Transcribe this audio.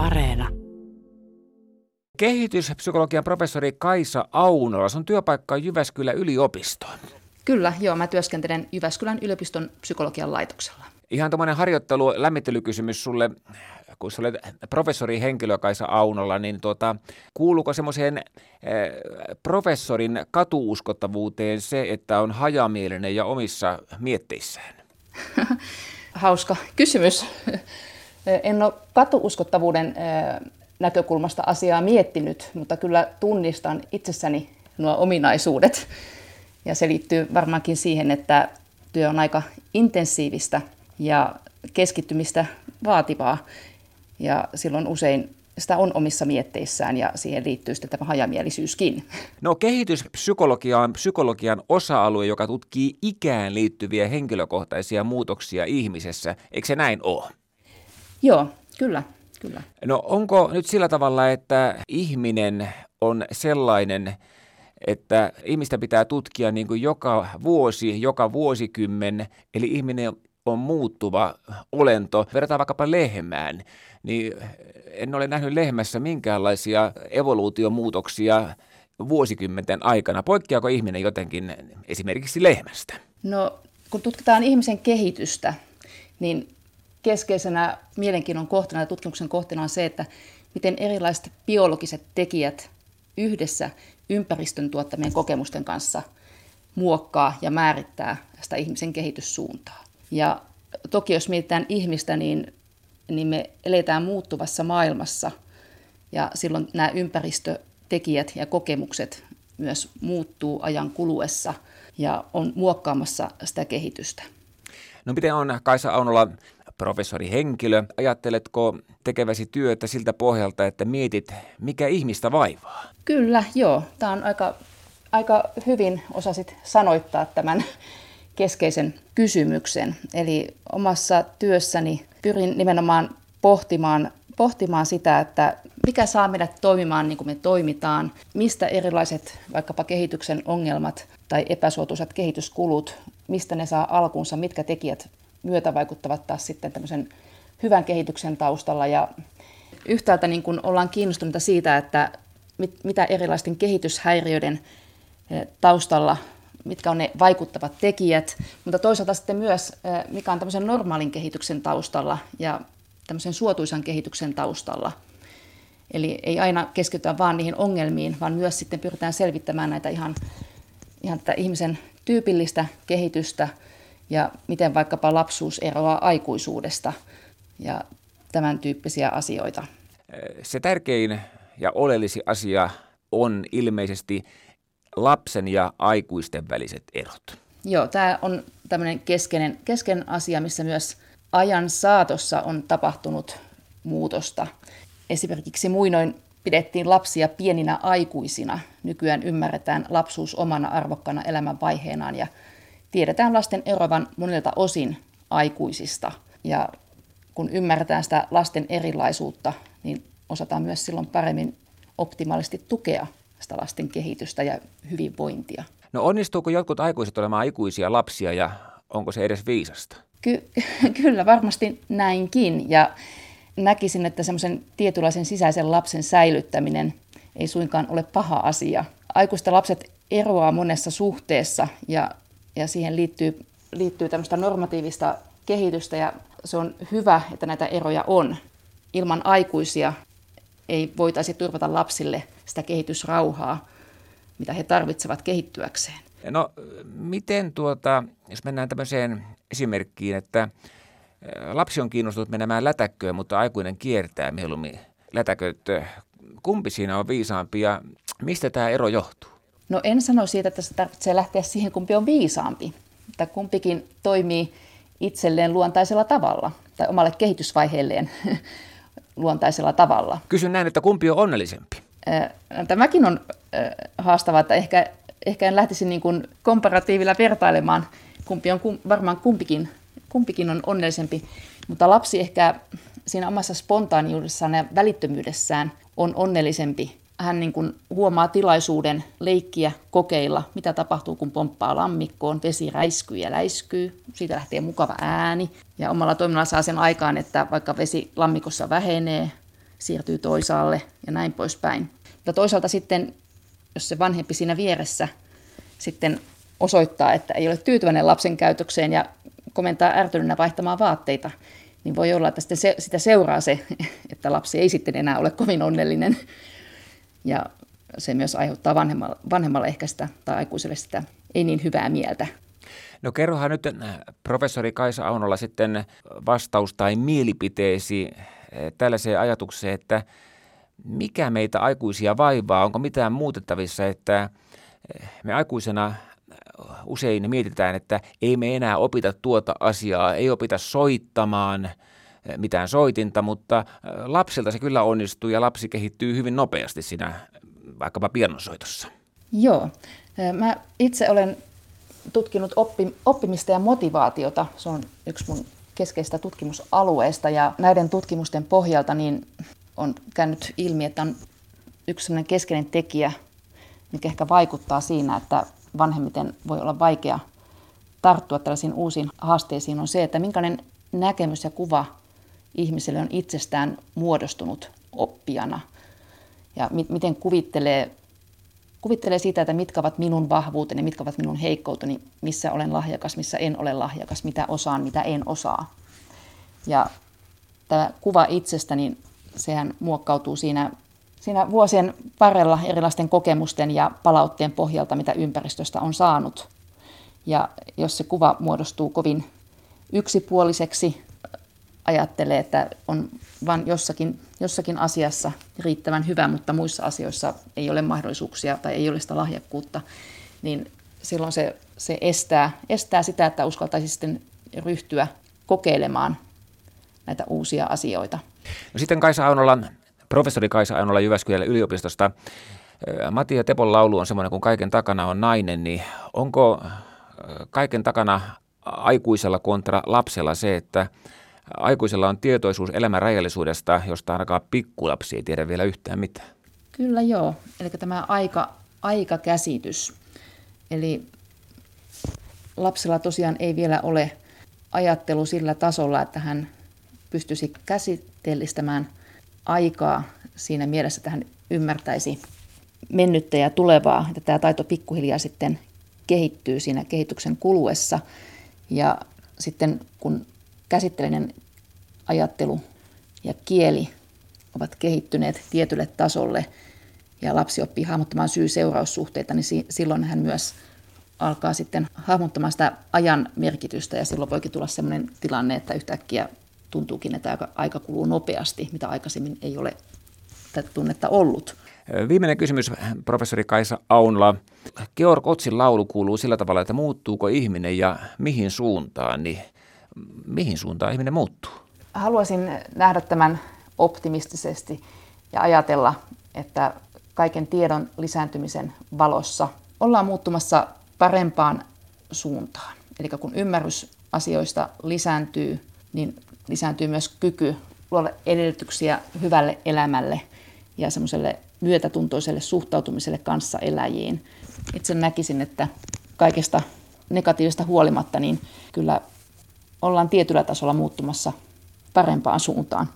Areena. Kehityspsykologian professori Kaisa Aunola, sun työpaikka on Jyväskylän yliopisto. Kyllä, joo, mä työskentelen Jyväskylän yliopiston psykologian laitoksella. Ihan tämmöinen harjoittelu, lämmittelykysymys sulle, kun sä olet professori henkilö Kaisa Aunolla, niin tuota, kuuluuko semmoiseen äh, professorin katuuskottavuuteen se, että on hajamielinen ja omissa mietteissään? Hauska kysymys. En ole katuuskottavuuden näkökulmasta asiaa miettinyt, mutta kyllä tunnistan itsessäni nuo ominaisuudet. Ja se liittyy varmaankin siihen, että työ on aika intensiivistä ja keskittymistä vaativaa. Ja silloin usein sitä on omissa mietteissään ja siihen liittyy sitten tämä hajamielisyyskin. No kehityspsykologia on psykologian osa-alue, joka tutkii ikään liittyviä henkilökohtaisia muutoksia ihmisessä. Eikö se näin ole? Joo, kyllä. Kyllä. No onko nyt sillä tavalla, että ihminen on sellainen, että ihmistä pitää tutkia niin kuin joka vuosi, joka vuosikymmen, eli ihminen on muuttuva olento. Verrataan vaikkapa lehmään, niin en ole nähnyt lehmässä minkäänlaisia evoluutiomuutoksia vuosikymmenten aikana. Poikkeako ihminen jotenkin esimerkiksi lehmästä? No, kun tutkitaan ihmisen kehitystä, niin keskeisenä mielenkiinnon kohteena ja tutkimuksen kohteena on se, että miten erilaiset biologiset tekijät yhdessä ympäristön tuottamien kokemusten kanssa muokkaa ja määrittää sitä ihmisen kehityssuuntaa. Ja toki jos mietitään ihmistä, niin, niin me eletään muuttuvassa maailmassa ja silloin nämä ympäristötekijät ja kokemukset myös muuttuu ajan kuluessa ja on muokkaamassa sitä kehitystä. No miten on Kaisa Aunola professori henkilö. Ajatteletko tekeväsi työtä siltä pohjalta, että mietit, mikä ihmistä vaivaa? Kyllä, joo. Tämä on aika, aika hyvin osasit sanoittaa tämän keskeisen kysymyksen. Eli omassa työssäni pyrin nimenomaan pohtimaan, pohtimaan sitä, että mikä saa meidät toimimaan niin kuin me toimitaan, mistä erilaiset vaikkapa kehityksen ongelmat tai epäsuotuisat kehityskulut, mistä ne saa alkunsa, mitkä tekijät myötävaikuttavat taas sitten tämmöisen hyvän kehityksen taustalla. Ja yhtäältä niin kuin ollaan kiinnostuneita siitä, että mit, mitä erilaisten kehityshäiriöiden eh, taustalla, mitkä on ne vaikuttavat tekijät, mutta toisaalta sitten myös, eh, mikä on tämmöisen normaalin kehityksen taustalla ja tämmöisen suotuisan kehityksen taustalla. Eli ei aina keskitytä vaan niihin ongelmiin, vaan myös sitten pyritään selvittämään näitä ihan, ihan tätä ihmisen tyypillistä kehitystä – ja miten vaikkapa lapsuus eroaa aikuisuudesta ja tämän tyyppisiä asioita. Se tärkein ja oleellisin asia on ilmeisesti lapsen ja aikuisten väliset erot. Joo, tämä on tämmöinen keskeinen, keskeinen asia, missä myös ajan saatossa on tapahtunut muutosta. Esimerkiksi muinoin pidettiin lapsia pieninä aikuisina. Nykyään ymmärretään lapsuus omana arvokkana elämänvaiheenaan ja tiedetään lasten eroavan monilta osin aikuisista. Ja kun ymmärretään sitä lasten erilaisuutta, niin osataan myös silloin paremmin optimaalisesti tukea sitä lasten kehitystä ja hyvinvointia. No onnistuuko jotkut aikuiset olemaan aikuisia lapsia ja onko se edes viisasta? Ky- kyllä, varmasti näinkin. Ja näkisin, että semmoisen tietynlaisen sisäisen lapsen säilyttäminen ei suinkaan ole paha asia. Aikuisten lapset eroaa monessa suhteessa ja ja siihen liittyy, liittyy tämmöistä normatiivista kehitystä ja se on hyvä, että näitä eroja on. Ilman aikuisia ei voitaisi turvata lapsille sitä kehitysrauhaa, mitä he tarvitsevat kehittyäkseen. No miten tuota, jos mennään tämmöiseen esimerkkiin, että lapsi on kiinnostunut menemään lätäkköön, mutta aikuinen kiertää mieluummin lätäköt. Kumpi siinä on viisaampi ja mistä tämä ero johtuu? No en sano siitä, että se tarvitsee lähteä siihen, kumpi on viisaampi. Että kumpikin toimii itselleen luontaisella tavalla tai omalle kehitysvaiheelleen luontaisella tavalla. Kysyn näin, että kumpi on onnellisempi? No, tämäkin on haastavaa, että ehkä, ehkä en lähtisi niin kuin komparatiivilla vertailemaan. Kumpi on, varmaan kumpikin, kumpikin on onnellisempi, mutta lapsi ehkä siinä omassa spontaaniudessaan ja välittömyydessään on onnellisempi hän niin kuin huomaa tilaisuuden leikkiä, kokeilla, mitä tapahtuu, kun pomppaa lammikkoon, vesi räiskyy ja läiskyy, siitä lähtee mukava ääni. Ja omalla toiminnalla saa sen aikaan, että vaikka vesi lammikossa vähenee, siirtyy toisaalle ja näin poispäin. Mutta toisaalta sitten, jos se vanhempi siinä vieressä sitten osoittaa, että ei ole tyytyväinen lapsen käytökseen ja komentaa ärtyneenä vaihtamaan vaatteita, niin voi olla, että se, sitä seuraa se, että lapsi ei sitten enää ole kovin onnellinen. Ja se myös aiheuttaa vanhemmalle, vanhemmalle ehkä sitä tai aikuiselle sitä ei niin hyvää mieltä. No kerrohan nyt professori Kaisa Aunolla sitten vastaus tai mielipiteesi eh, tällaiseen ajatukseen, että mikä meitä aikuisia vaivaa, onko mitään muutettavissa, että eh, me aikuisena usein mietitään, että ei me enää opita tuota asiaa, ei opita soittamaan mitään soitinta, mutta lapsilta se kyllä onnistuu ja lapsi kehittyy hyvin nopeasti siinä vaikkapa pianosoitossa. Joo. Mä itse olen tutkinut oppi, oppimista ja motivaatiota. Se on yksi mun keskeistä tutkimusalueista ja näiden tutkimusten pohjalta niin on käynyt ilmi, että on yksi keskeinen tekijä, mikä ehkä vaikuttaa siinä, että vanhemmiten voi olla vaikea tarttua tällaisiin uusiin haasteisiin, on se, että minkälainen näkemys ja kuva ihmiselle on itsestään muodostunut oppijana. Ja mi- miten kuvittelee, kuvittelee siitä, että mitkä ovat minun vahvuuteni, mitkä ovat minun heikkouteni, missä olen lahjakas, missä en ole lahjakas, mitä osaan, mitä en osaa. Ja tämä kuva itsestäni, sehän muokkautuu siinä siinä vuosien varrella erilaisten kokemusten ja palautteen pohjalta, mitä ympäristöstä on saanut. Ja jos se kuva muodostuu kovin yksipuoliseksi, ajattelee, että on vain jossakin, jossakin asiassa riittävän hyvä, mutta muissa asioissa ei ole mahdollisuuksia tai ei ole sitä lahjakkuutta, niin silloin se, se estää, estää sitä, että uskaltaisi sitten ryhtyä kokeilemaan näitä uusia asioita. No sitten Kaisa Aunolan professori Kaisa Ainola Jyväskylän yliopistosta. Matti ja Tepon laulu on semmoinen, kun kaiken takana on nainen, niin onko kaiken takana aikuisella kontra lapsella se, että aikuisella on tietoisuus elämän rajallisuudesta, josta ainakaan pikkulapsi ei tiedä vielä yhtään mitään? Kyllä joo, eli tämä aika, aikakäsitys. Eli lapsella tosiaan ei vielä ole ajattelu sillä tasolla, että hän pystyisi käsitteellistämään – aikaa siinä mielessä, että hän ymmärtäisi mennyttä ja tulevaa, että tämä taito pikkuhiljaa sitten kehittyy siinä kehityksen kuluessa. Ja sitten kun käsitteellinen ajattelu ja kieli ovat kehittyneet tietylle tasolle ja lapsi oppii hahmottamaan syy-seuraussuhteita, niin silloin hän myös alkaa sitten hahmottamaan sitä ajan merkitystä ja silloin voikin tulla sellainen tilanne, että yhtäkkiä tuntuukin, että aika, aika kuluu nopeasti, mitä aikaisemmin ei ole tätä tunnetta ollut. Viimeinen kysymys, professori Kaisa Aunla. Georg Otsin laulu kuuluu sillä tavalla, että muuttuuko ihminen ja mihin suuntaan, niin mihin suuntaan ihminen muuttuu? Haluaisin nähdä tämän optimistisesti ja ajatella, että kaiken tiedon lisääntymisen valossa ollaan muuttumassa parempaan suuntaan. Eli kun ymmärrys asioista lisääntyy, niin lisääntyy myös kyky luoda edellytyksiä hyvälle elämälle ja semmoiselle myötätuntoiselle suhtautumiselle kanssa eläjiin. Itse näkisin, että kaikesta negatiivista huolimatta, niin kyllä ollaan tietyllä tasolla muuttumassa parempaan suuntaan.